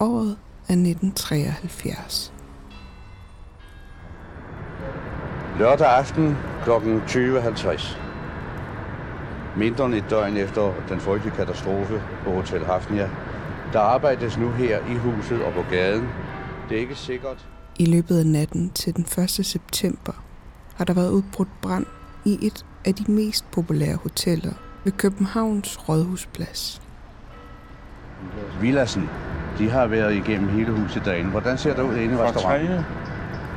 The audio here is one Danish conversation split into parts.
året er 1973. Lørdag aften kl. 20.50. Mindre end et døgn efter den frygtelige katastrofe på Hotel Hafnia, der arbejdes nu her i huset og på gaden. Det er ikke sikkert. I løbet af natten til den 1. september har der været udbrudt brand i et af de mest populære hoteller ved Københavns Rådhusplads. Villassen, de har været igennem hele huset derinde. Hvordan ser det ud inde i Fra restauranten? tredje,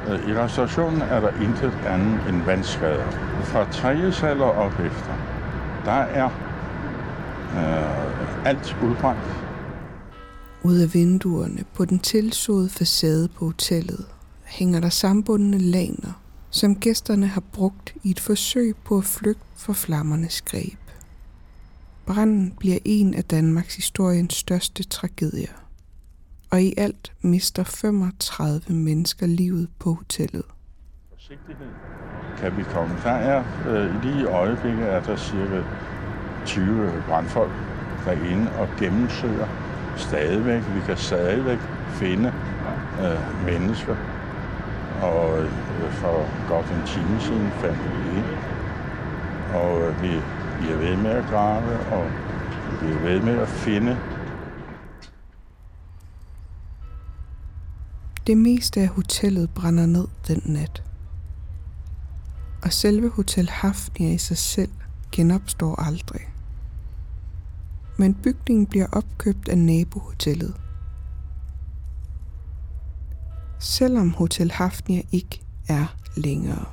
øh, I restaurationen er der intet andet end vandskader. Fra tredje sal og op efter, der er øh, alt udbrændt. Ud af vinduerne på den tilsåede facade på hotellet hænger der sambundne laner, som gæsterne har brugt i et forsøg på at flygte fra flammernes greb. Branden bliver en af Danmarks historiens største tragedier, og i alt mister 35 mennesker livet på hotellet. Forsigtighed kan vi komme. Der er øh, lige i øjeblikket er der cirka 20 brandfolk derinde og gennemsøger stadigvæk. Vi kan stadigvæk finde øh, mennesker. Og øh, for godt en time siden fandt vi en. Og øh, vi, vi er ved med at grave, og vi er ved med at finde Det meste af hotellet brænder ned den nat. Og selve Hotel Hafnia i sig selv genopstår aldrig. Men bygningen bliver opkøbt af nabohotellet. Selvom Hotel Hafnia ikke er længere,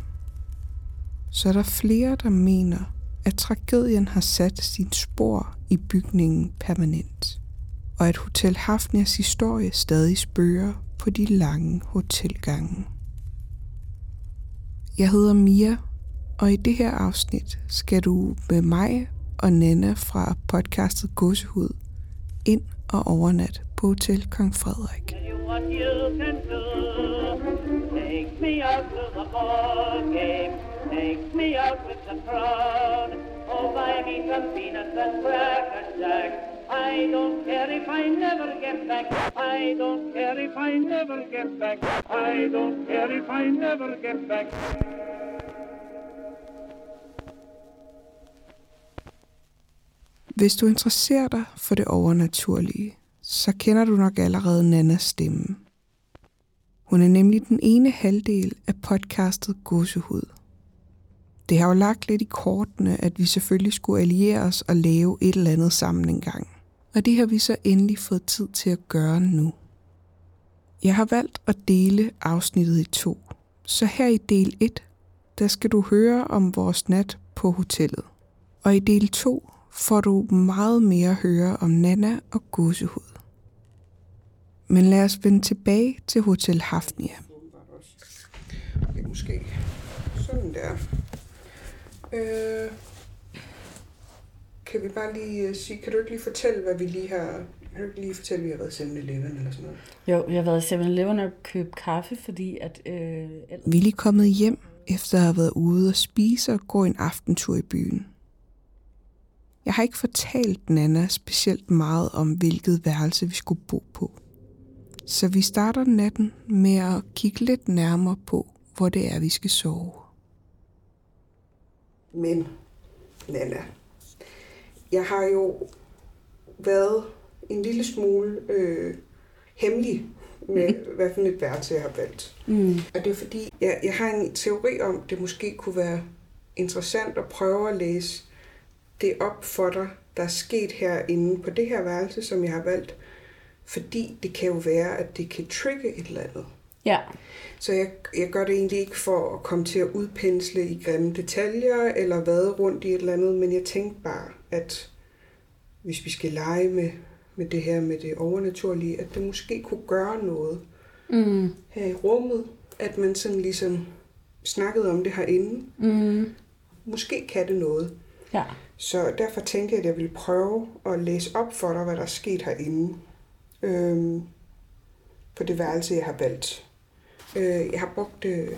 så er der flere, der mener, at tragedien har sat sin spor i bygningen permanent, og at Hotel Hafnias historie stadig spørger på de lange hotelgange. Jeg hedder Mia, og i det her afsnit skal du med mig og Nana fra podcastet Gåsehud ind og overnat på Hotel Kong Frederik. Take me out the. Take me out with the crowd. Oh, buy me some peanuts and cracker jack. I don't care if I never get back. I don't care if I never get back. I don't care if I never get back. Hvis du interesserer dig for det overnaturlige, så kender du nok allerede Nannas stemme. Hun er nemlig den ene halvdel af podcastet Gåsehud. Det har jo lagt lidt i kortene, at vi selvfølgelig skulle alliere os og lave et eller andet sammen engang. Og det har vi så endelig fået tid til at gøre nu. Jeg har valgt at dele afsnittet i to. Så her i del 1, der skal du høre om vores nat på hotellet. Og i del 2 får du meget mere at høre om Nana og gåsehud. Men lad os vende tilbage til Hotel Hafnia. Okay, måske. Sådan der. Øh, kan vi bare lige uh, sige, kan du ikke lige fortælle, hvad vi lige har... Kan du ikke lige fortælle, at vi har været i 7-Eleven eller sådan noget? Jo, jeg har været i 7-Eleven og købt kaffe, fordi at... Øh, ellers- Vi er lige kommet hjem, efter at have været ude og spise og gå en aftentur i byen. Jeg har ikke fortalt Nana specielt meget om, hvilket værelse vi skulle bo på. Så vi starter natten med at kigge lidt nærmere på, hvor det er, vi skal sove. Men, Nana, jeg har jo været en lille smule øh, hemmelig med, hvad for et værelse jeg har valgt. Mm. Og det er fordi, jeg, jeg har en teori om, det måske kunne være interessant at prøve at læse det op for dig, der er sket herinde på det her værelse, som jeg har valgt. Fordi det kan jo være, at det kan trigge et eller andet. Ja, Så jeg, jeg gør det egentlig ikke for at komme til at udpensle i grimme detaljer, eller vade rundt i et eller andet, men jeg tænkte bare, at hvis vi skal lege med, med det her med det overnaturlige, at det måske kunne gøre noget mm. her i rummet, at man sådan ligesom snakkede om det herinde. Mm. Måske kan det noget. ja. Så derfor tænkte jeg, at jeg ville prøve at læse op for dig, hvad der er sket herinde. Øhm, på det værelse, jeg har valgt. Øh, jeg har brugt øh,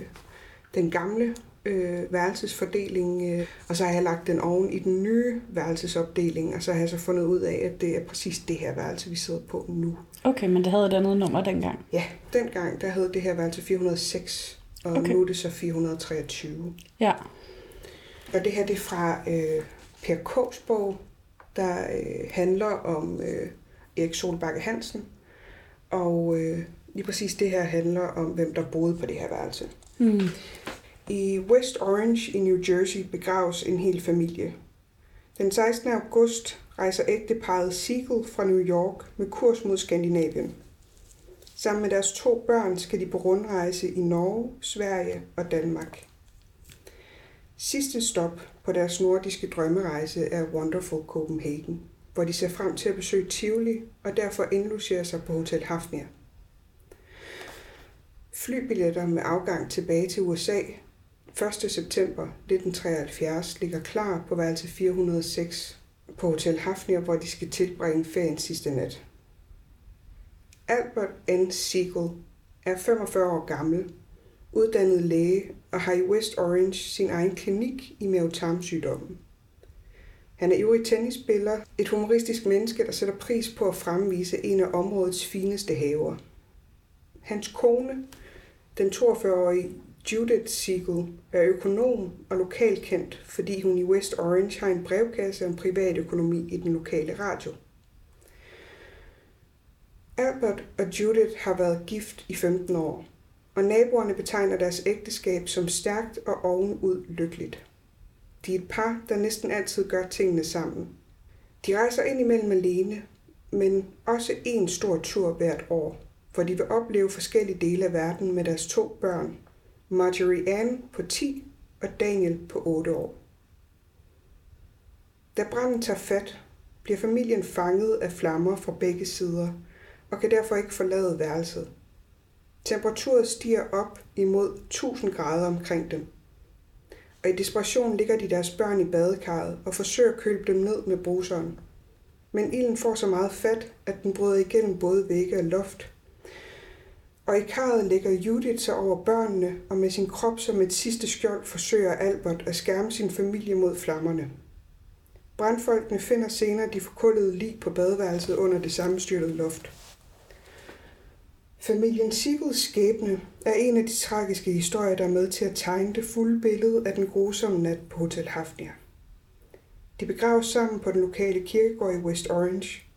den gamle øh, værelsesfordeling, øh, og så har jeg lagt den oven i den nye værelsesopdeling, og så har jeg så fundet ud af, at det er præcis det her værelse, vi sidder på nu. Okay, men det havde et andet nummer dengang. Ja, dengang der hed det her værelse 406, og okay. Nu er det så 423. Ja. Og det her det er fra øh, Per K's bog, der øh, handler om øh, Erik Solbakke Hansen. Og øh, lige præcis det her handler om, hvem der boede på det her værelse. Mm. I West Orange i New Jersey begraves en hel familie. Den 16. august rejser ægteparet Siegel fra New York med kurs mod Skandinavien. Sammen med deres to børn skal de på rundrejse i Norge, Sverige og Danmark. Sidste stop på deres nordiske drømmerejse er Wonderful Copenhagen, hvor de ser frem til at besøge Tivoli og derfor indlogerer sig på Hotel Hafnia. Flybilletter med afgang tilbage til USA 1. september 1973 ligger klar på værelse 406 på Hotel Hafnia, hvor de skal tilbringe ferien sidste nat. Albert N. Siegel er 45 år gammel, uddannet læge og har i West Orange sin egen klinik i mavetarmsygdommen. Han er ivrig tennisspiller, et humoristisk menneske, der sætter pris på at fremvise en af områdets fineste haver. Hans kone, den 42-årige Judith Siegel, er økonom og lokalkendt, fordi hun i West Orange har en brevkasse om privatøkonomi i den lokale radio. Albert og Judith har været gift i 15 år, og naboerne betegner deres ægteskab som stærkt og ovenud lykkeligt. De er et par, der næsten altid gør tingene sammen. De rejser ind imellem alene, men også en stor tur hvert år, hvor de vil opleve forskellige dele af verden med deres to børn, Marjorie Ann på 10 og Daniel på 8 år. Da branden tager fat, bliver familien fanget af flammer fra begge sider og kan derfor ikke forlade værelset. Temperaturen stiger op imod 1000 grader omkring dem. Og i desperation ligger de deres børn i badekarret og forsøger at køle dem ned med bruseren. Men ilden får så meget fat, at den bryder igennem både vægge og loft. Og i karret lægger Judith sig over børnene, og med sin krop som et sidste skjold forsøger Albert at skærme sin familie mod flammerne. Brandfolkene finder senere de forkullede lig på badeværelset under det sammenstyrtede loft. Familien Siegels skæbne er en af de tragiske historier, der er med til at tegne det fulde billede af den grusomme nat på Hotel Hafnia. De begraves sammen på den lokale kirkegård i West Orange,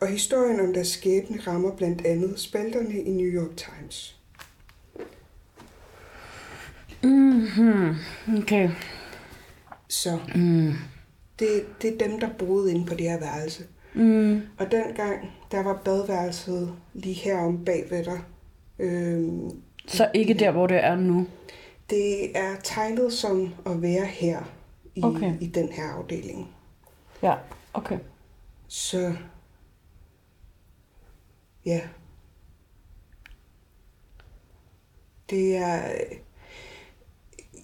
og historien om deres skæbne rammer blandt andet spalterne i New York Times. Mm-hmm. Okay. Så Mm. det, det er dem, der boede inde på det her værelse. Mm. Og dengang, der var badeværelset lige herom bagved dig. Øhm, Så ikke der, hvor det er nu. det er tegnet som at være her i, Okay. i den her afdeling. Ja, okay. Så ja. Det er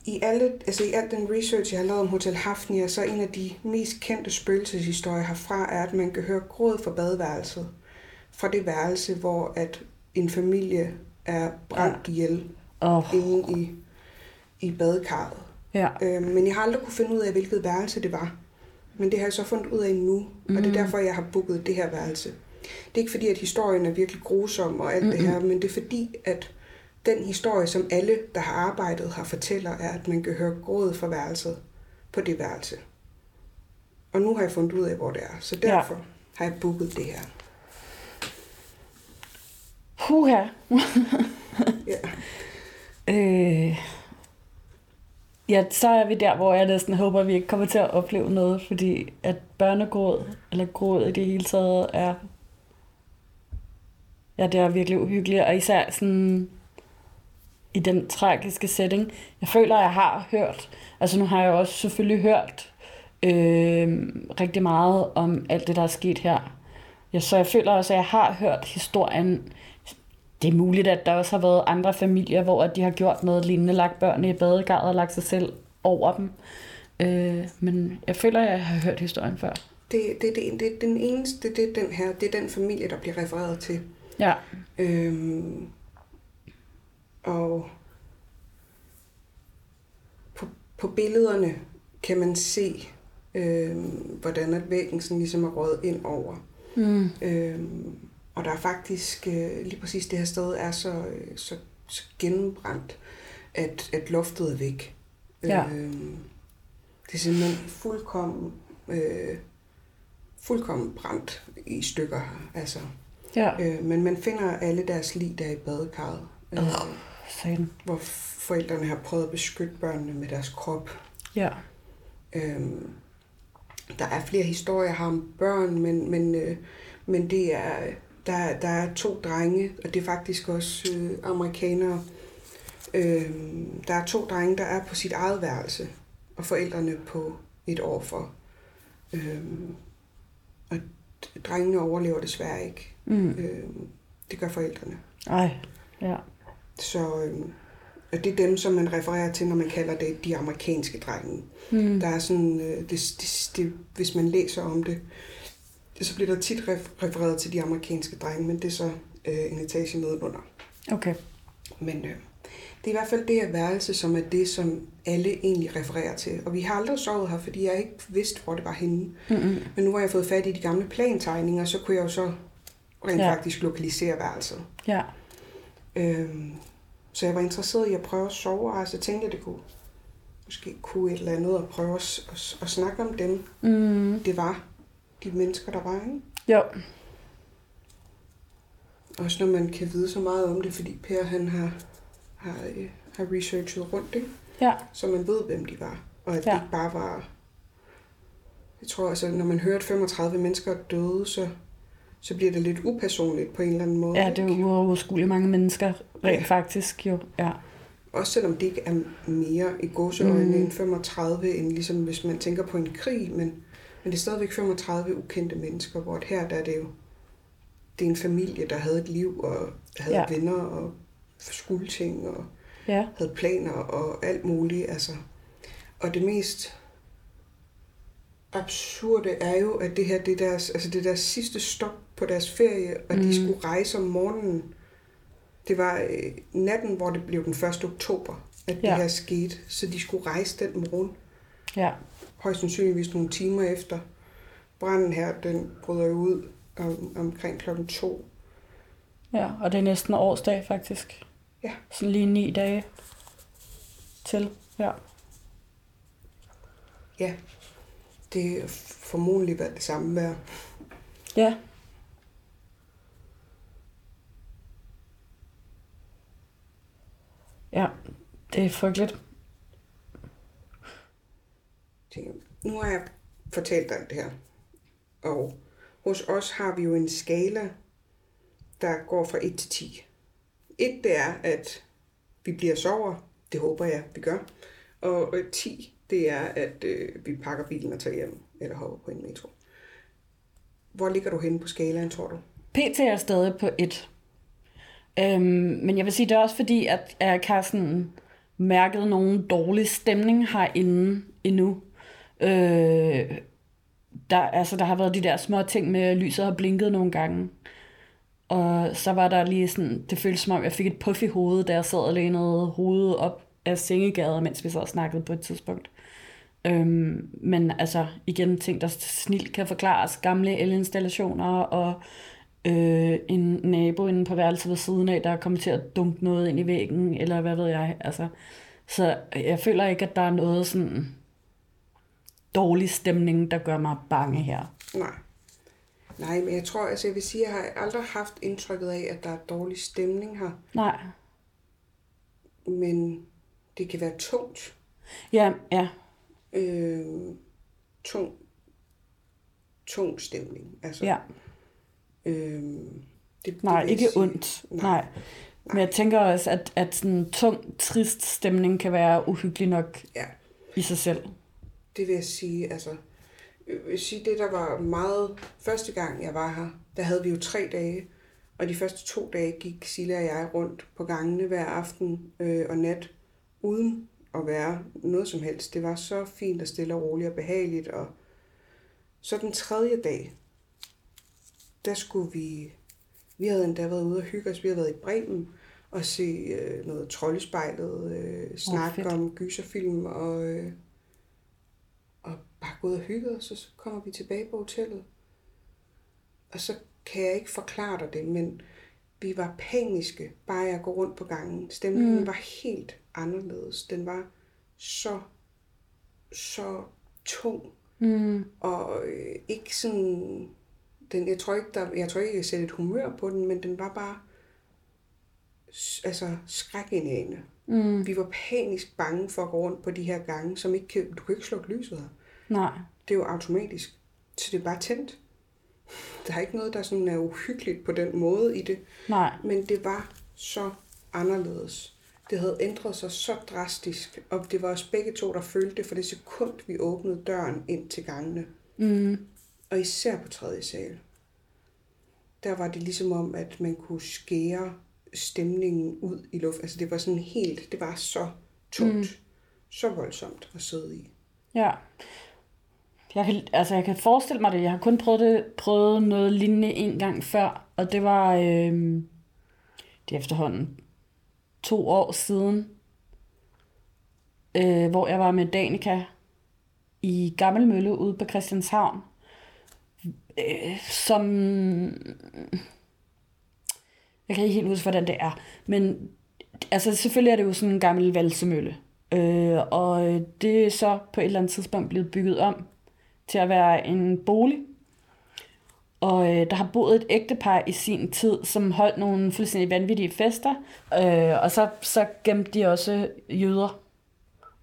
i alle, altså i al den research, jeg har lavet om Hotel Hafnia, så en af de mest kendte spøgelseshistorier herfra, er, at man kan høre gråd fra badeværelset. Fra det værelse, hvor at en familie er brændt ihjel Oh. inde i, i badekarret. Ja. Øh, men jeg har aldrig kunne finde ud af, hvilket værelse det var. Men det har jeg så fundet ud af nu, mm. og det er derfor, jeg har booket det her værelse. Det er ikke fordi, at historien er virkelig grusom og alt mm-hmm. det her, men det er fordi, at den historie, som alle, der har arbejdet her, fortæller, er, at man kan høre gråd fra værelset på det værelse. Og nu har jeg fundet ud af, hvor det er, så Ja. derfor har jeg booket det her. Puha. Ja. Øh, ja, så er vi der, hvor jeg næsten håber, at vi ikke kommer til at opleve noget, fordi at børnegråd, eller gråd i det hele taget, er, ja, det er virkelig uhyggeligt, og især sådan i den tragiske setting. Jeg føler, at jeg har hørt, altså nu har jeg også selvfølgelig hørt øh, rigtig meget om alt det, der er sket her. Ja, så jeg føler også, at jeg har hørt historien det er muligt, at der også har været andre familier, hvor at de har gjort noget lignende, lagt børnene i badegardet og lagt sig selv over dem. Øh, men jeg føler, at jeg har hørt historien før. Det, det, det, det den eneste, det er den her, det er den familie, der bliver refereret til. Ja. Øhm, og på billederne kan man se, øh, hvordan at væggen sådan ligesom er røget ind over. Mm. Øh, og der er faktisk, øh, lige præcis det her sted er så, øh, så, så gennembrændt, at, at loftet er væk. Ja. Øh, det er simpelthen fuldkommen, øh, fuldkommen brændt i stykker. Altså. Ja. Øh, men man finder alle deres lig der i badekarret. Øh, Sådan. hvor forældrene har prøvet at beskytte børnene med deres krop. Ja. Øhm, der er flere historier her om børn, men, men, øh, men det er, der, der er to drenge, og det er faktisk også øh, amerikanere. Øhm, der er to drenge, der er på sit eget værelse, og forældrene på et år for. Øhm, og drengene overlever desværre ikke. Mm. Øhm, det gør forældrene. Ej. Ja. Så og det er dem, som man refererer til, når man kalder det de amerikanske drenge. Mm. Der er sådan, øh, det, det, det, hvis man læser om det, så bliver der tit ref- refereret til de amerikanske drenge, men det er så øh, en etage nedenunder. Okay. Men øh, det er i hvert fald det her værelse, som er det, som alle egentlig refererer til. Og vi har aldrig sovet her, fordi jeg ikke vidste, hvor det var henne. Mm-mm. Men nu har jeg fået fat i de gamle plantegninger, så kunne jeg jo så rent Ja. faktisk lokalisere værelset. Ja. Øhm, så jeg var interesseret i at prøve at sove her, så tænkte jeg, det kunne måske kunne et eller andet at prøve at, at, at snakke om dem. Mm. Det var de mennesker, der var, ikke? Jo. Også når man kan vide så meget om det, fordi Per han har, har, øh, har researchet rundt, ikke? Ja. så man ved, hvem de var. Og at Ja. det ikke bare var... Jeg tror, altså, når man hører, at 35 mennesker er døde, så, så bliver det lidt upersonligt på en eller anden måde. Ja, det er jo uoverskueligt mange mennesker, rent Ja. faktisk jo. Ja. Også selvom det ikke er mere i gåseøjne Mm. end 35, end ligesom hvis man tænker på en krig, men, men det er stadigvæk 35 ukendte mennesker, hvor her der er det jo det er en familie, der havde et liv og havde Ja. venner og skuldting og Ja. havde planer og alt muligt. Altså. Og det mest absurde er jo, at det her det er deres, altså det er deres sidste stop på deres ferie, og mm. De skulle rejse om morgenen. Det var øh, natten, hvor det blev den 1. oktober, at ja. Det her skete. Så de skulle rejse den morgen, Ja. højst sandsynligvis nogle timer efter. Branden her, den bryder jo ud om, omkring klokken to. Ja, og det er næsten årsdag, faktisk. Ja. Sådan lige ni dage til. Ja. Ja, det er formodentlig været det samme vejr. Ja. Ja, det er frygteligt. nu har jeg fortalt dig alt det her. Og hos os har vi jo en skala, der går fra 1 til 10. 1 det er, at vi bliver sover. Det håber jeg, vi gør. Og øh, 10, det er, at øh, vi pakker bilen og tager hjem, eller hopper på en metro. Hvor ligger du henne på skalaen, tror du? PT er stadig på et. Øhm, men jeg vil sige, det er også fordi, at jeg ikke har sådan mærket nogen dårlig stemning herinde endnu. Øh, der, altså, der har været de der små ting med, at lyset har blinket nogle gange. Og så var der lige sådan, det føltes som om, jeg fik et puff i hovedet, da jeg sad og lænede hovedet op af sengegader, mens vi så og snakkede på et tidspunkt. Øhm, men altså, igen, ting, der snilt kan forklares. Gamle elinstallationer og øh, en nabo inde på værelset ved siden af, der er kommet til at dumpe noget ind i væggen, eller hvad ved jeg. Altså, så jeg føler ikke, at der er noget sådan dårlig stemning, der gør mig bange her. Nej. Nej, men jeg tror, altså jeg vil sige, at jeg har aldrig haft indtrykket af, at der er dårlig stemning her. Nej. Men det kan være tungt. Ja, ja, Øh, tung, tung stemning. Altså, ja. Øh, det, Nej, jeg ikke sige. ondt. Nej. Nej. Men jeg tænker også, at, at sådan en tung, trist stemning kan være uhyggelig nok Ja, i sig selv. det vil jeg sige. Altså, jeg vil sige, det der var meget... Første gang, jeg var her, der havde vi jo tre dage. Og de første to dage gik Silla og jeg rundt på gangene hver aften øh, og nat, uden at være noget som helst. Det var så fint og stille og roligt og behageligt. Og så den tredje dag, der skulle vi... Vi havde endda været ude og hygge os. Vi havde været i Bremen, og se øh, noget troldespejlet, øh, snakke fedt. oh, om gyserfilm, og, øh, og bare gå ud og hygge os, og så kommer vi tilbage på hotellet. Og så kan jeg ikke forklare dig det, men vi var paniske, bare jeg går rundt på gangen. Stemningen mm. var helt anderledes. Den var så, så tung, Mm. og øh, ikke sådan... Den, jeg tror ikke, der, jeg tror ikke, jeg kan sætte et humør på den, men den var bare altså skrækindjagende. Mm. Vi var panisk bange for at gå rundt på de her gange, som ikke kan, du kan ikke slukke lyset her. Nej. Det er jo automatisk. Så det er bare tændt. Der er ikke noget, der sådan er uhyggeligt på den måde i det. Nej. Men det var så anderledes. Det havde ændret sig så drastisk, og det var os begge to, der følte det for det sekund, vi åbnede døren ind til gangene. Mm. Og især på tredje sal. Der var det ligesom om, at man kunne skære stemningen ud i luft. Altså det var sådan helt, det var så tungt, mm. så voldsomt at sidde i. Ja. Jeg kan, altså, jeg kan forestille mig det. Jeg har kun prøvet, det, prøvet noget lignende en gang før, og det var øh, det er efterhånden to år siden, øh, hvor jeg var med Danica i Gammelmølle ude på Christianshavn, øh, som... Jeg kan ikke helt huske, hvordan det er, men altså selvfølgelig er det jo sådan en gammel valsemølle. Øh, og det er så på et eller andet tidspunkt blevet bygget om til at være en bolig. Og øh, der har boet et ægtepar i sin tid, som holdt nogle fuldstændig vanvittige fester. Øh, og så, så gemte de også jøder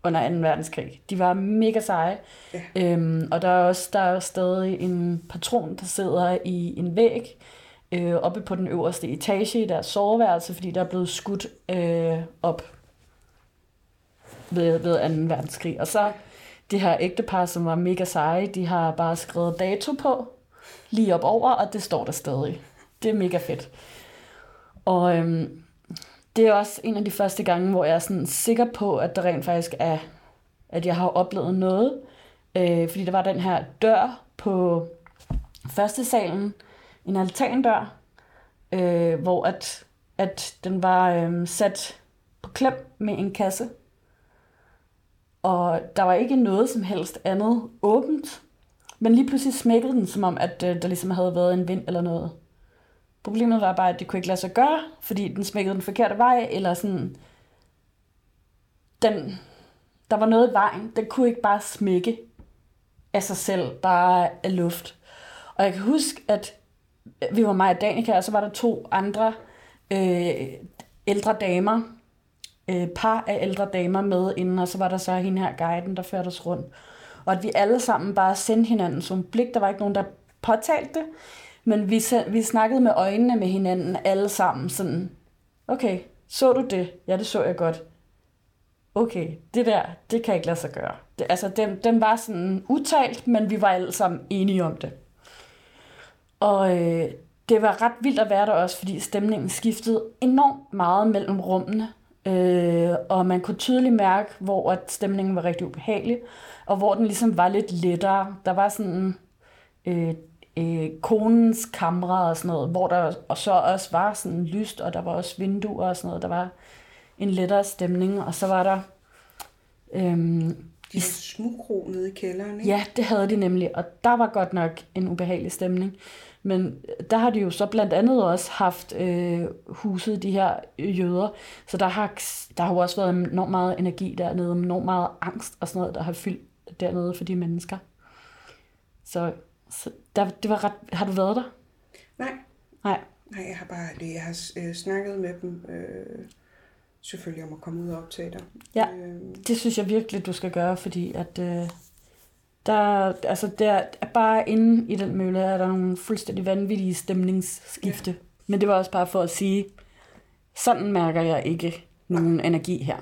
under 2. verdenskrig. De var mega seje. Ja. Øhm, og der er også der er stadig en patron, der sidder i en væg øh, oppe på den øverste etage i deres soveværelse, fordi der er blevet skudt øh, op ved, ved 2. verdenskrig. Og så det her ægtepar, som var mega seje, de har bare skrevet dato på, lige op over, og det står der stadig. Det er mega fedt. Og øhm, det er også en af de første gange, hvor jeg er sådan sikker på, at der rent faktisk er, at jeg har oplevet noget. Øh, fordi der var den her dør på første salen, en altandør, øh, hvor at, at den var øh, sat på klem med en kasse. Og der var ikke noget som helst andet åbent. Men lige pludselig smækkede den, som om at øh, der ligesom havde været en vind eller noget. Problemet var bare, at det kunne ikke lade sig gøre, fordi den smækkede den forkerte vej, eller sådan... Den, der var noget i vejen. Den kunne ikke bare smække af sig selv, bare af luft. Og jeg kan huske, at vi var mig og Danica, og så var der to andre øh, ældre damer, øh, par af ældre damer med inden, og så var der så hende her guiden, der førte os rundt. Og at vi alle sammen bare sendte hinanden sådan blik. Der var ikke nogen, der påtalte det, men vi, vi snakkede med øjnene med hinanden alle sammen sådan, okay, så du det? Ja, det så jeg godt. Okay, det der, det kan jeg ikke lade sig gøre. Det, altså, den, den var sådan utalt, men vi var alle sammen enige om det. Og øh, det var ret vildt at være der også, fordi stemningen skiftede enormt meget mellem rummene. Øh, og man kunne tydeligt mærke, hvor at stemningen var rigtig ubehagelig, og hvor den ligesom var lidt lettere. Der var sådan øh, øh, konens kamre og sådan noget, hvor der og så også var sådan lyst, og der var også vinduer og sådan noget. Der var en lettere stemning, og så var der... Øhm, De smugro nede i kælderen, ikke? Ja, det havde de nemlig, og der var godt nok en ubehagelig stemning. Men der har de jo så blandt andet også haft øh, huset de her jøder, så der har, der har jo også været enormt meget energi dernede, enormt meget angst og sådan noget, der har fyldt dernede for de mennesker. Så, så der, det var ret... Har du været der? Nej, Nej. nej, jeg har bare det, jeg har øh, snakket med dem, øh, selvfølgelig om at komme ud og optage dig. Ja. Øh, Det synes jeg virkelig, du skal gøre, fordi at øh, der, altså der er bare inde i den mølle, er der nogle fuldstændig vanvittige stemningsskifte. Ja. Men det var også bare for at sige, sådan mærker jeg ikke nogen energi her.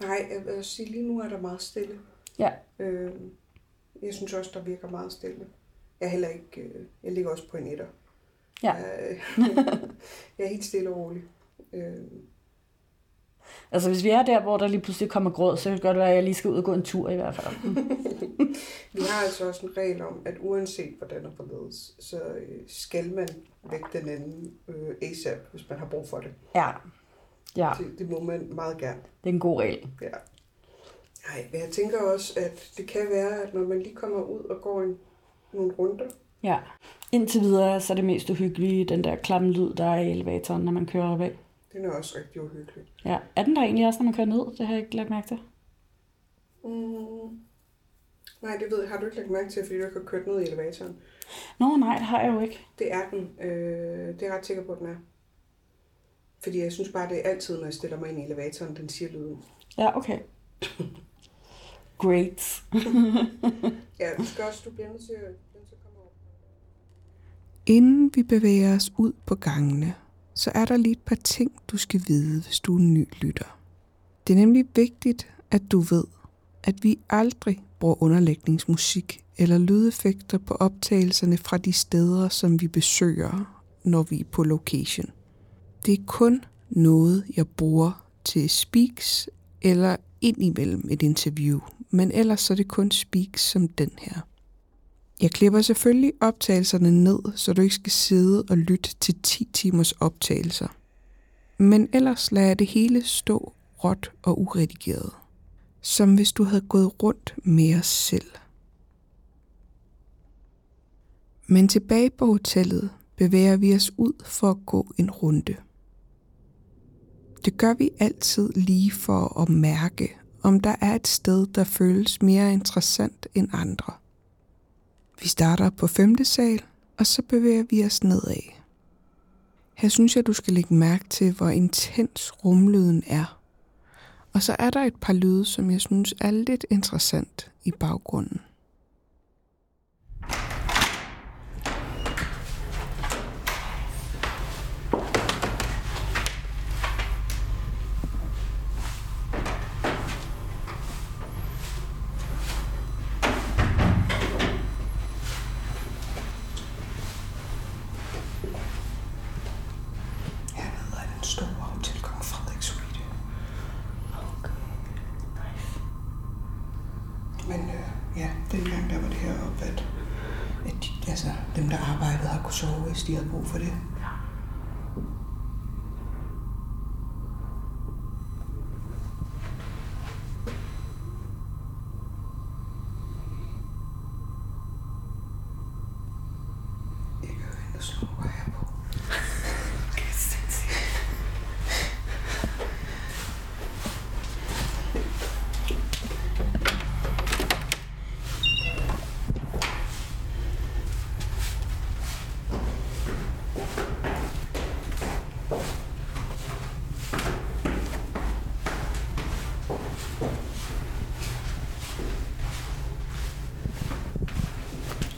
nej, jeg vil sige, lige nu er der meget stille. Ja. Øh, jeg synes også, der virker meget stille. Jeg er heller ikke, øh, jeg ligger også på en etter. Ja. Jeg, jeg er helt stille og rolig. Øh, Altså hvis vi er der, hvor der lige pludselig kommer gråd, så kan det godt være, at jeg lige skal ud og gå en tur i hvert fald. Vi har altså også en regel om, at uanset hvordan der forledes, så øh, skal man vække den anden øh, ASAP, hvis man har brug for det. Ja, ja, Det, det må man meget gerne. det er en god regel. Ja. Nej, men jeg tænker også, at det kan være, at når man lige kommer ud og går en, nogle runder, Ja. Indtil videre, så er det mest uhyggelige den der klamme lyd, der er i elevatoren, når man kører opad. den er også rigtig uhyggelig. Ja. Er den der egentlig også, når man kører ned? Det har jeg ikke lagt mærke til. Mm. Nej, det ved jeg. Har du ikke lagt mærke til, fordi du ikke har kørt ned i elevatoren? Nå, nej, det har jeg jo ikke. Det er den. Øh, det er jeg ret sikker på, at den er. Fordi jeg synes bare, det er altid, når jeg stiller mig ind i elevatoren, den siger lyden. Ja, okay. Great. Ja, du skal også, du bliver nødt til at, nødt til at komme over. Inden vi bevæger os ud på gangene, så er der lige et par ting, du skal vide, hvis du er en ny lytter. Det er nemlig vigtigt, at du ved, at vi aldrig bruger underlægningsmusik eller lydeffekter på optagelserne fra de steder, som vi besøger, når vi er på location. Det er kun noget, jeg bruger til speaks eller indimellem et interview, men ellers så er det kun speaks som den her. Jeg klipper selvfølgelig optagelserne ned, så du ikke skal sidde og lytte til 10 timers optagelser. Men ellers lader jeg det hele stå råt og uredigeret. Som hvis du havde gået rundt med os selv. Men tilbage på hotellet bevæger vi os ud for at gå en runde. Det gør vi altid lige for at mærke, om der er et sted, der føles mere interessant end andre. Vi starter på femte sal, og så bevæger vi os nedad. Her synes jeg, du skal lægge mærke til, hvor intens rumlyden er. Og så er der et par lyde, som jeg synes er lidt interessant i baggrunden. Hernede er den store hotel Kong Frederik Suite. Men øh, ja, dengang der var det heroppe, at, at de, altså, dem, der arbejdede, har kunne sove, hvis de havde brug for det. Jeg kan jo hente og slå her på.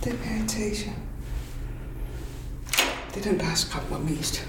Den her etage. Det er den, der har skræmt mig mest.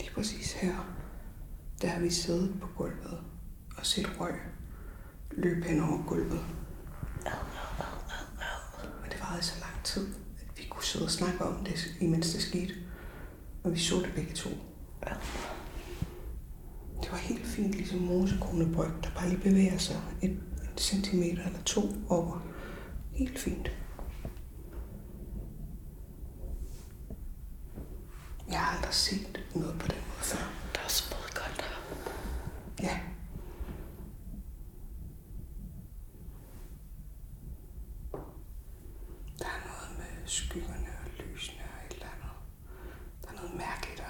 Lige præcis her, har vi siddet på gulvet og set røg løbe hen over gulvet. Og det varede så lang tid, at vi kunne sidde og snakke om det, imens det skete. Og vi så det begge to. Det var helt fint, ligesom mosekronebryg, der bare lige bevæger sig et, et centimeter eller to over. Helt fint. Jeg har aldrig set noget på den måde før. Der er også både koldt her. Ja. Der er noget med skyggerne og lysene og et eller andet. Der er noget mærkeligt der.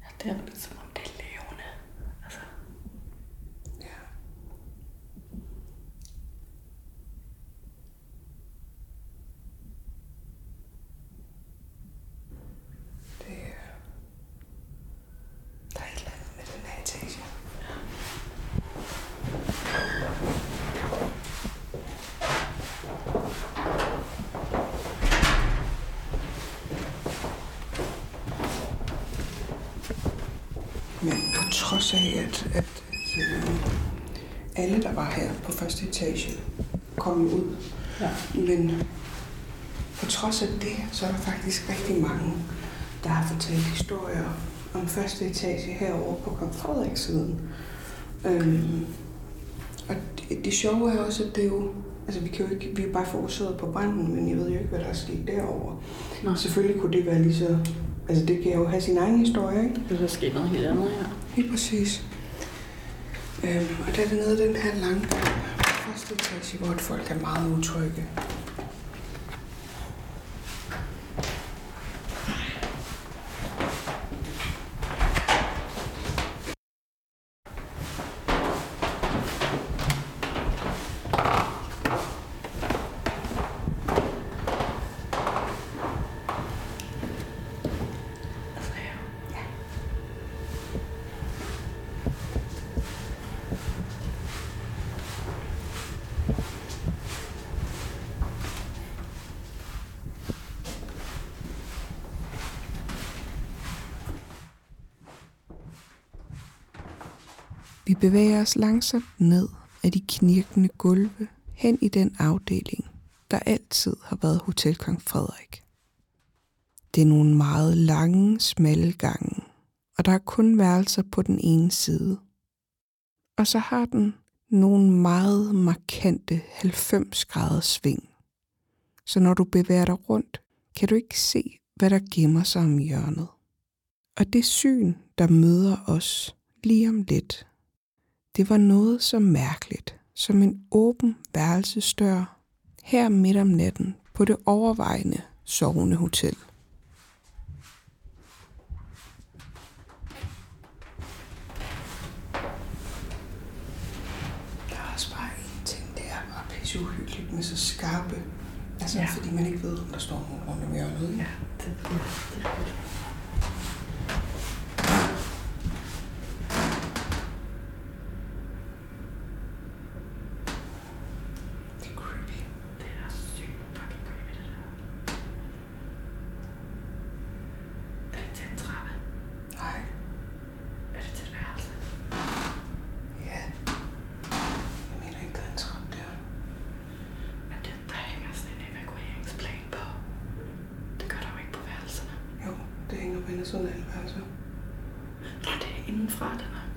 Ja, det er lidt som om det er levende. Altså, Ja. Det er... Der er et eller andet med den her etage. Men på trods af, at, at, at øh, alle, der var her på første etage, kom ud. ja. Men på trods af det, så er der faktisk rigtig mange, der har fortalt historier om første etage herovre på Kong Frederiks siden. Øhm, og det, det sjove er også, at det er jo... Altså, vi, kan jo ikke, vi er bare fokuseret på branden, men jeg ved jo ikke, hvad der er sket derovre. Nå. Selvfølgelig kunne det være lige så... Altså, det kan jo have sin egen historie, ikke? Det er sket noget helt andet her. Helt præcis. Øhm, og der er det nede den her lange første etage, hvor folk er meget utrygge. Vi bevæger os langsomt ned af de knirkende gulve hen i den afdeling, der altid har været Hotel Kong Frederik. Det er nogle meget lange, smalle gange, og der er kun værelser på den ene side. Og så har den nogle meget markante 90 graders sving. Så når du bevæger dig rundt, kan du ikke se, hvad der gemmer sig om hjørnet. Og det syn, der møder os lige om lidt, det var noget så mærkeligt som en åben værelsesdør her midt om natten på det overvejende sovende hotel. Der er også bare en ting, det er bare pisse uhyggeligt med så skarpe. Altså, Ja. fordi man ikke ved, om der står nogen rundt om hjørnet. Ja, det, det, det er rigtigt. Det er creepy. Det er sygt fucking creepy, det der. Det er til en trappe. Nej. Er det til et værelse? Ja. Jeg mener ikke, der er en trappe der. Men det, der hænger sådan en evakueringsplan på. Det gør der jo ikke på værelserne. Jo, eller sådan på indersiden. Nå, det er indenfra, den er.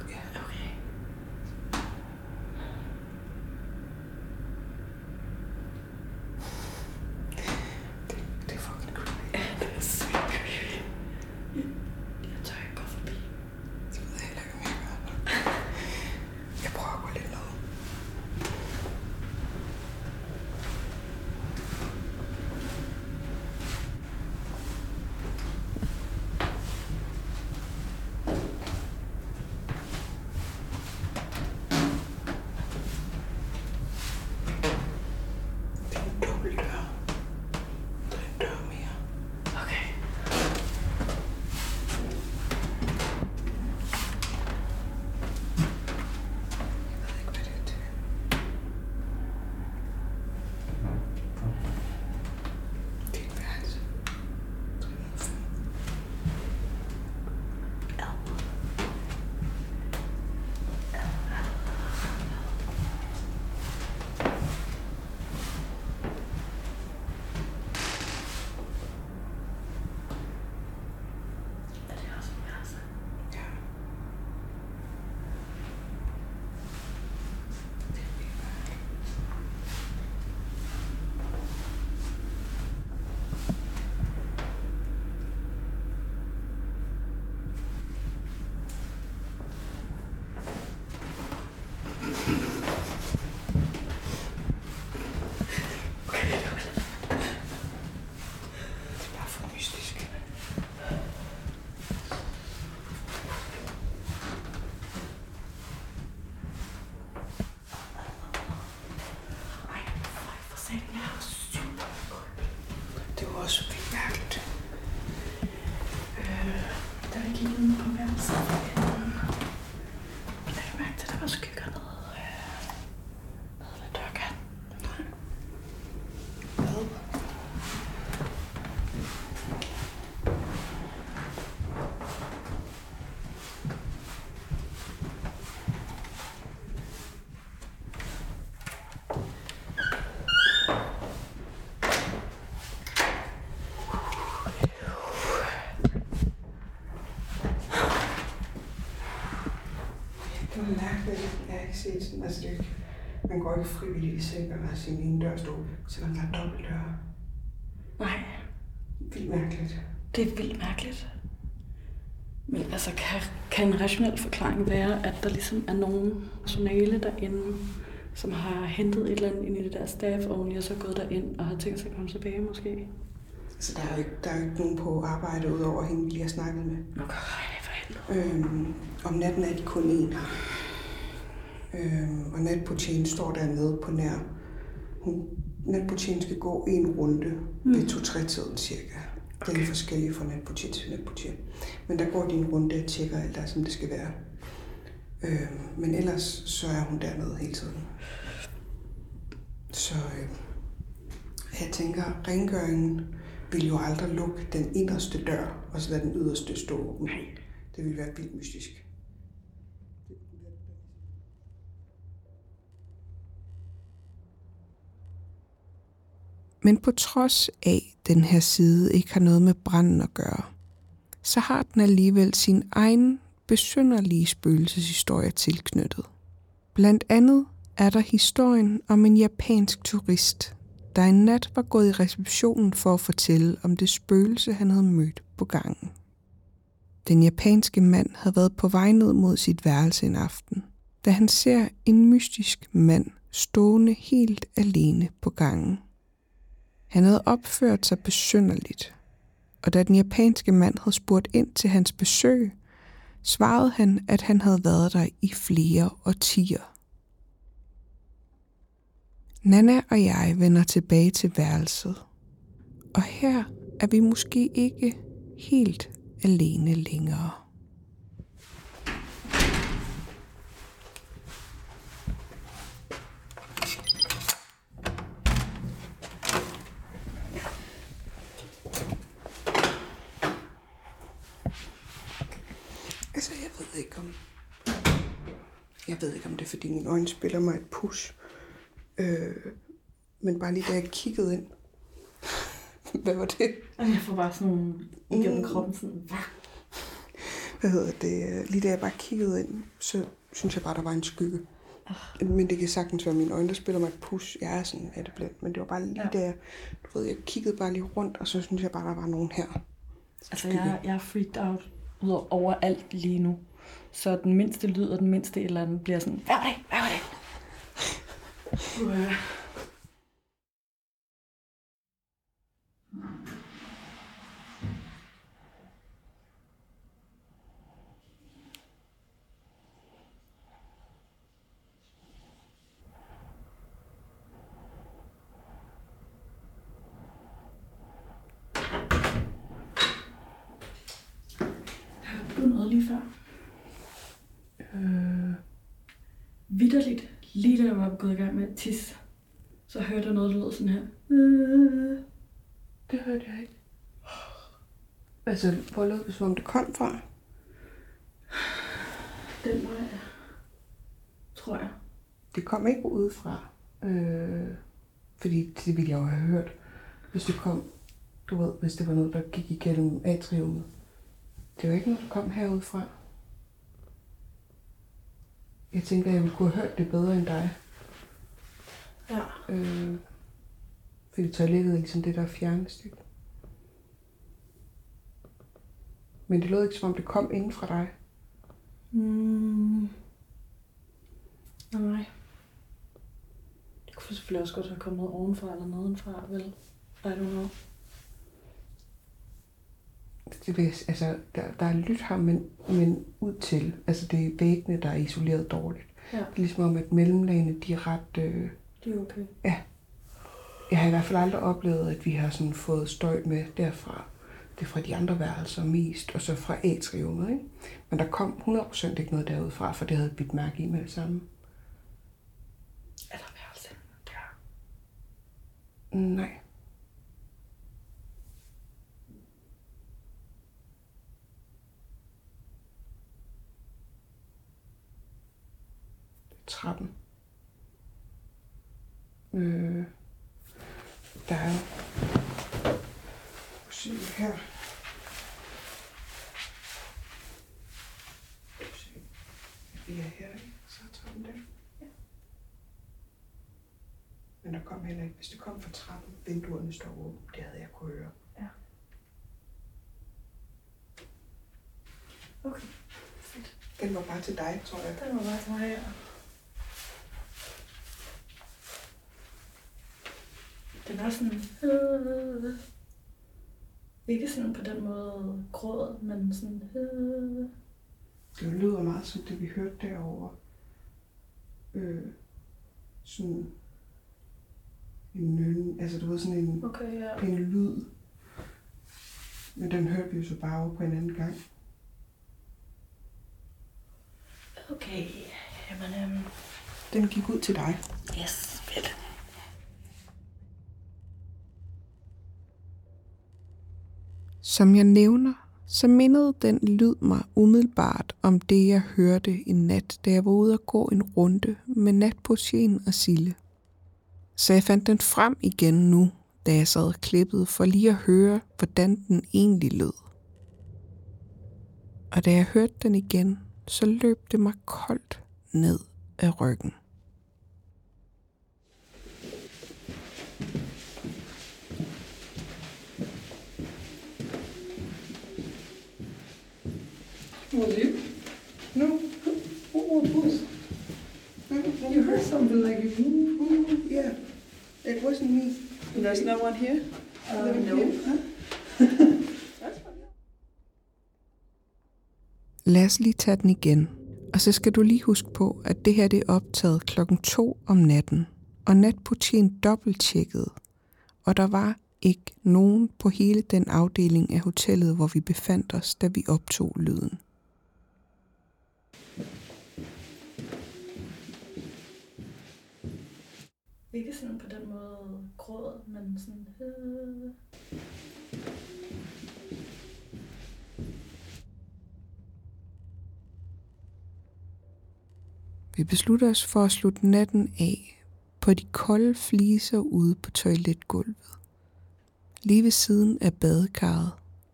Mærkeligt. Jeg har ikke set sådan, altså det ikke, man går ikke frivilligt i seng og har sin ene dør stå, selvom der er dobbelt dør. Nej, Vildt mærkeligt. det er vildt mærkeligt. Men altså, kan, kan en rationel forklaring være, at der ligesom er nogen personale derinde, som har hentet et eller andet ind i det der staff og så gået derind og har tænkt sig at komme tilbage måske? Altså, der er jo ikke, der er jo ikke nogen på arbejde, udover hende, vi lige har snakket med. Nå, nej, for helvede. Øhm, om natten er de kun én Øhm, og natportieren står dernede på nær. Hun, natportieren skal gå en runde mm. ved to-tre-tiden cirka. Okay. Det er lidt forskelligt fra natportier til natportier. Men der går de en runde og tjekker alt der, som det skal være. Øhm, men ellers så er hun dernede hele tiden. Så øh, jeg tænker, rengøringen vil jo aldrig lukke den inderste dør, og så lade den yderste stå åben. Det ville være vildt mystisk. Men på trods af, at den her side ikke har noget med branden at gøre, så har den alligevel sin egen besynderlige spøgelseshistorie tilknyttet. Blandt andet er der historien om en japansk turist, der en nat var gået i receptionen for at fortælle om det spøgelse, han havde mødt på gangen. Den japanske mand havde været på vej ned mod sit værelse en aften, da han ser en mystisk mand stående helt alene på gangen. Han havde opført sig besynderligt, og da den japanske mand havde spurgt ind til hans besøg, svarede han, at han havde været der i flere årtier. Nana og jeg vender tilbage til værelset, og her er vi måske ikke helt alene længere. Altså, jeg ved ikke om... Jeg ved ikke, om det er, fordi mine øjne spiller mig et push. Øh, men bare lige da jeg kiggede ind. Hvad var det? Jeg får bare sådan igennem mm. kroppen sådan, hvad? Hvad hedder det? Lige da jeg bare kiggede ind, så synes jeg bare, der var en skygge. Men det kan sagtens være mine øjne, der spiller mig et pus. Jeg er sådan, er det blandt, men det var bare lige ja. der, du ved, jeg kiggede bare lige rundt, og så synes jeg bare, der var nogen her. Altså, jeg, jeg er freaked out over alt lige nu. Så den mindste lyd og den mindste et eller andet bliver sådan, hvad var det? Hvad var det? Uh. Du noget lige før. Øh, vidderligt, lige da jeg var gået i gang med at tisse, så hørte jeg noget, der lød sådan her. Det hørte jeg ikke. Altså, hvor lød det, som om det kom fra? den vej, tror jeg. Det kom ikke udefra. Øh, fordi det ville jeg jo have hørt, hvis det kom, du ved, hvis det var noget, der gik igennem atriummet. Det var ikke noget, der kom herudfra. Jeg tænker, jeg ville kunne have hørt det bedre end dig. Ja. Øh, fordi toilettet er ligesom det, der er fjernest. ikke? Men det lød ikke, som om det kom inden fra dig. Mm. Nej. Det kunne selvfølgelig også godt have kommet ovenfra eller nedenfra, vel? I don't know. Det vil, altså, der, der er lyt her, men, men ud til. Altså, det er væggene, der er isoleret dårligt. Ja. Det er ligesom om, at mellemlagene, de er ret... Øh, Det er okay. Jeg har i hvert fald aldrig oplevet, at vi har sådan fået støj med derfra. Det er fra de andre værelser mest, og så fra atriummet. Ikke? Men der kom 100% ikke noget derudfra, for det havde bidt mærke i med det samme. Er der værelse der? Nej. trappen. Øh, der er se her. Vi er her, ikke? Så er trappen der. Ja. Men der kom heller ikke, hvis det kom fra trappen, vinduerne står åbne, det havde jeg kunne høre. Ja. Okay, fedt. Den var bare til dig, tror jeg. Den var bare til mig, ja. Den var sådan... Øh, ikke sådan på den måde gråd, men sådan... Øh. Det lyder meget som det, vi hørte derovre. Øh, sådan en nøn, altså du ved sådan en, Okay, ja. en lyd. Men den hørte vi jo så bare over på en anden gang. Okay, jamen... Um, Den gik ud til dig. yes, fedt. Som jeg nævner, så mindede den lyd mig umiddelbart om det, jeg hørte en nat, da jeg var ude at gå en runde med natportien og Sille. Så jeg fandt den frem igen nu, da jeg sad klippet klippede for lige at høre, hvordan den egentlig lød. Og da jeg hørte den igen, så løb det mig koldt ned af ryggen. You? No. What was? You heard something like woo. Yeah. It wasn't me. There's no one here? Uh, no. Lad os lige tage den igen. Og så skal du lige huske på, at det her det er optaget klokken 2 om natten. Og natportien dobbelttjekkede. Og der var ikke nogen på hele den afdeling af hotellet, hvor vi befandt os, da vi optog lyden. Ikke sådan på den måde gråd, men sådan... Øh. Vi beslutter os for at slutte natten af på de kolde fliser ude på toiletgulvet. Lige ved siden af badekarret,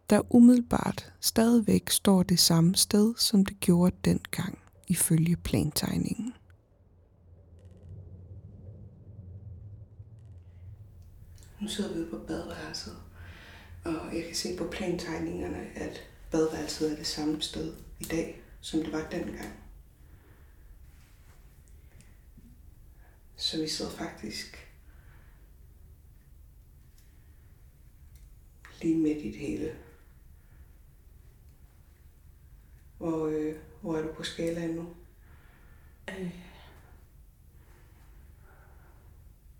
der umiddelbart stadigvæk står det samme sted, som det gjorde dengang ifølge plantegningen. Nu sidder vi ude på badeværelset, og jeg kan se på plantegningerne, at badeværelset er det samme sted i dag, som det var dengang. Så vi sidder faktisk lige midt i det hele. Hvor, øh, hvor er du på skalaen nu? Øh.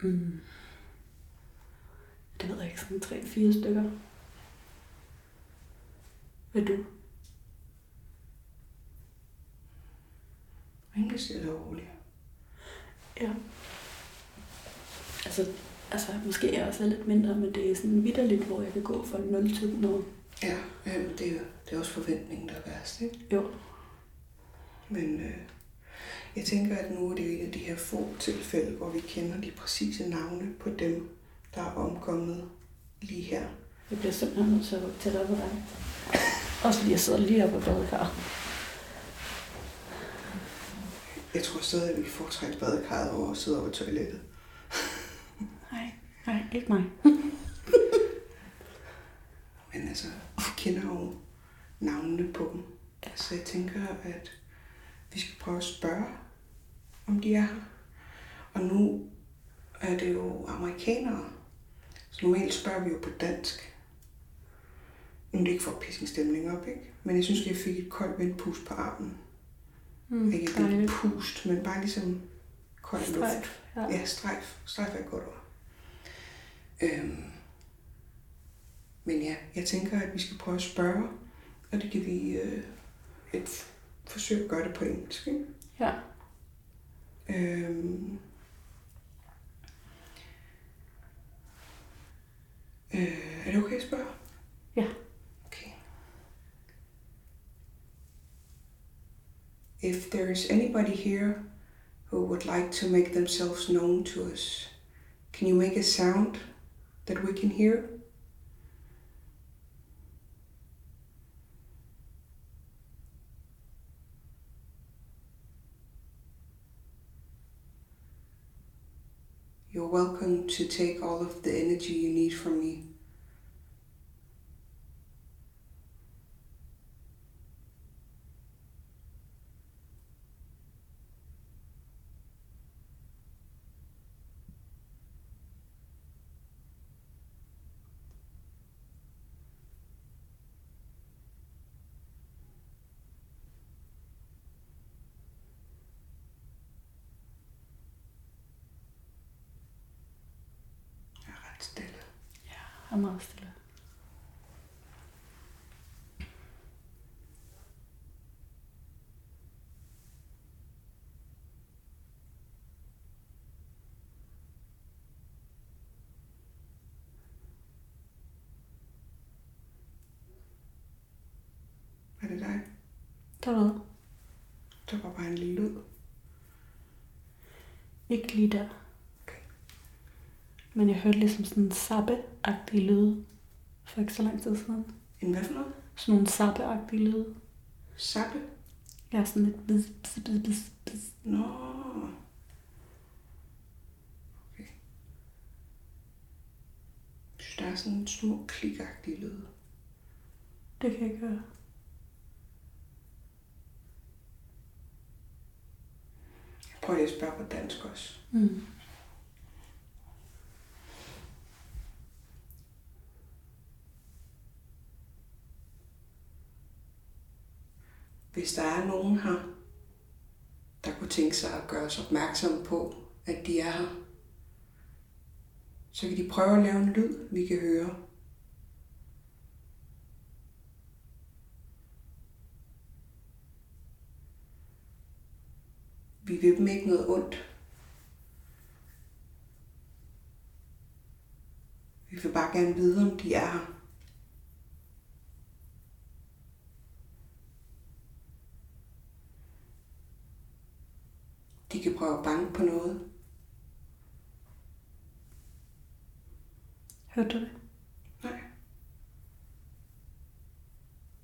Mm. Det ved jeg ikke, sådan tre-fire stykker. Hvad du? Stille og roligt. Ja. Altså, altså måske er jeg også lidt mindre, men det er sådan vidderligt, hvor jeg kan gå fra 0 til 100. Ja, jamen, det, er, det er også forventningen, der er værst, ikke? Jo. Men øh, jeg tænker, at nu er det et af de her få tilfælde, hvor vi kender de præcise navne på dem, der er omkommet lige her. Jeg bliver simpelthen nødt til at rykke tættere på dig. Også fordi jeg sidder lige oppe på badekar. Jeg tror stadig, at vi foretrækker badekarret over at sidde oppe på toilettet. Nej, nej, ikke mig. Men altså, vi kender jo navnene på dem. Så jeg tænker, at vi skal prøve at spørge, om de er her. Og nu er det jo amerikanere. Normalt spørger vi jo på dansk. Nu er det ikke for at piske en stemning op, ikke? Men jeg synes, jeg fik et koldt vindpust på armen. Mm, Ikke et pust, men bare ligesom kold luft. Strejf, ja. Ja, strejf. Strejf er et godt ord. Øhm, men ja, jeg tænker, at vi skal prøve at spørge, og det kan vi øh, et forsøg at gøre det på engelsk. Ikke? Ja. Øhm, øh, er det okay at spørge? Ja. Okay. If there is anybody here who would like to make themselves known to us, can you make a sound that we can hear? Welcome to take all of the energy you need from me. Der var hvad? Der var bare en lille lyd. Ikke lige der. Okay. Men jeg hørte ligesom sådan en sappe-agtige lyde for ikke så lang tid siden. En hvad for noget? Sådan nogle sappe-agtige lyde. Er sådan lidt bzz, bzz, bzz, bzz, bzz. Nå. Okay. Jeg synes, der er sådan små klikagtige lyde. Det kan jeg ikke høre. Prøver lige at spørge på dansk også. Mm. Hvis der er nogen her, der kunne tænke sig at gøre os opmærksom på, at de er her, så kan de prøve at lave en lyd, vi kan høre. Vi vil dem ikke noget ondt. Vi vil bare gerne vide, om de er her. De kan prøve at banke på noget. Hørte du det? Nej.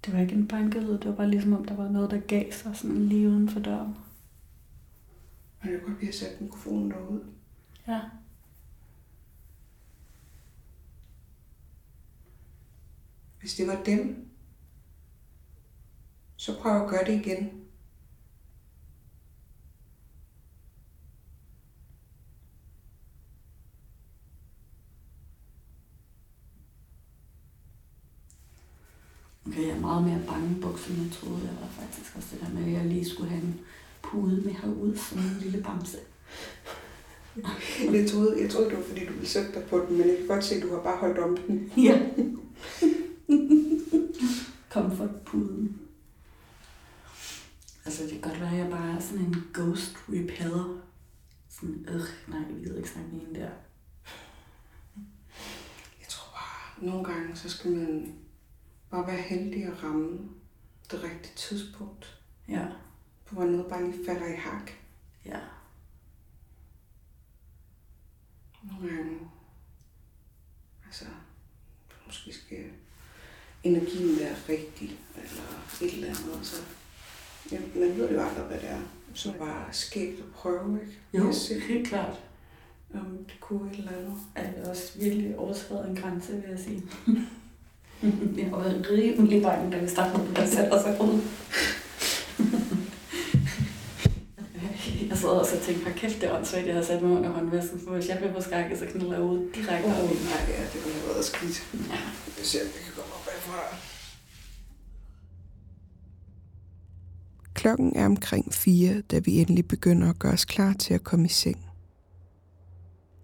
Det var ikke en bankelyd, det var bare ligesom om, der var noget, der gav sig sådan lige uden for døren. Men det kunne godt blive at sætte mikrofonen derud. Ja. Hvis det var dem, så prøv at gøre det igen. Okay, jeg er meget mere bange bukser, end jeg troede. Jeg var faktisk også det der med, at jeg lige skulle have en pude med herud som en lille bamse. Jeg troede, jeg troede, det var fordi, du ville sætte dig på den, men jeg kan godt se, at du har bare holdt om den. Ja. Comfort-puden. Altså, det kan godt være, at jeg bare er sådan en ghost repeller. Sådan, øh, nej, jeg gider ikke snakke med en der. Jeg tror bare, nogle gange, så skal man bare være heldig at ramme det rigtige tidspunkt. Ja, Hvor noget bare lige falder i hak. ja. Nogle gange, altså, måske skal energien være rigtig, eller et eller andet, så ja, man ved jo aldrig, hvad det er. Så bare skægt at prøve, ikke? Jo, helt klart. om det kunne et eller andet. Er det også virkelig overskrevet en grænse, vil jeg sige. jeg har været rimelig bange, da vi startede på at sætte os ud. Jeg sad og tænkte, hold kæft, det er åndssvagt, jeg har sat mig under håndvasken, for hvis jeg bliver på skrækket, så knalder jeg ud direkte Åh, op oh, i den. nej, ja, det ville have været skidt. Ja. Jeg ser, at vi kan komme op bagfra. Klokken er omkring fire, da vi endelig begynder at gøre os klar til at komme i seng.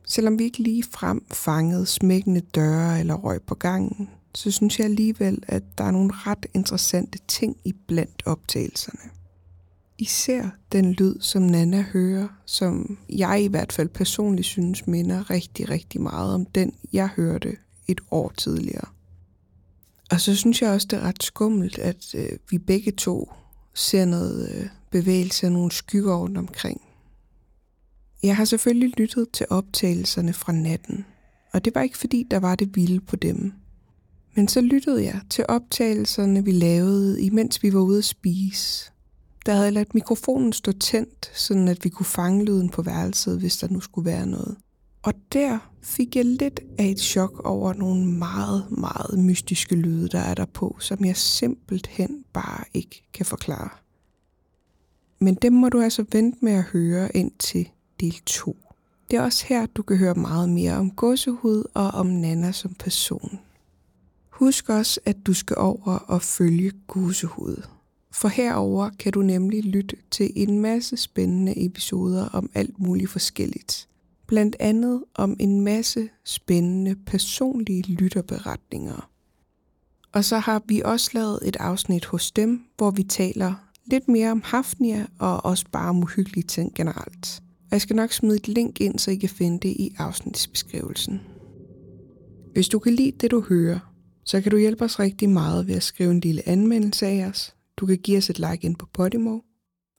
Selvom vi ikke lige frem fangede smækkende døre eller røg på gangen, så synes jeg alligevel, at der er nogle ret interessante ting i blandt optagelserne. Især den lyd, som Nana hører, som jeg i hvert fald personligt synes minder rigtig, rigtig meget om den, jeg hørte et år tidligere. Og så synes jeg også, det er ret skummelt, at øh, vi begge to ser noget øh, bevægelse og nogle skygger rundt omkring. Jeg har selvfølgelig lyttet til optagelserne fra natten, og det var ikke fordi, der var det vilde på dem. Men så lyttede jeg til optagelserne, vi lavede, imens vi var ude at spise. Der havde jeg ladt mikrofonen stå tændt, sådan at vi kunne fange lyden på værelset, hvis der nu skulle være noget. Og der fik jeg lidt af et chok over nogle meget, meget mystiske lyde, der er der på, som jeg simpelthen bare ikke kan forklare. Men dem må du altså vente med at høre ind til del 2. Det er også her, du kan høre meget mere om gåsehud og om Nana som person. Husk også, at du skal over og følge gåsehud. For herover kan du nemlig lytte til en masse spændende episoder om alt muligt forskelligt. Blandt andet om en masse spændende personlige lytterberetninger. Og så har vi også lavet et afsnit hos dem, hvor vi taler lidt mere om Hafnia og også bare om uhyggelige ting generelt. Og jeg skal nok smide et link ind, så I kan finde det i afsnitsbeskrivelsen. Hvis du kan lide det, du hører, så kan du hjælpe os rigtig meget ved at skrive en lille anmeldelse af os. Du kan give os et like ind på Podimo,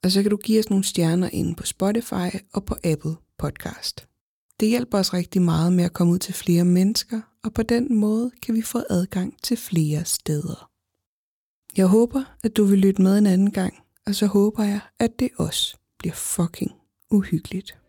og så kan du give os nogle stjerner ind på Spotify og på Apple Podcast. Det hjælper os rigtig meget med at komme ud til flere mennesker, og på den måde kan vi få adgang til flere steder. Jeg håber, at du vil lytte med en anden gang, og så håber jeg, at det også bliver fucking uhyggeligt.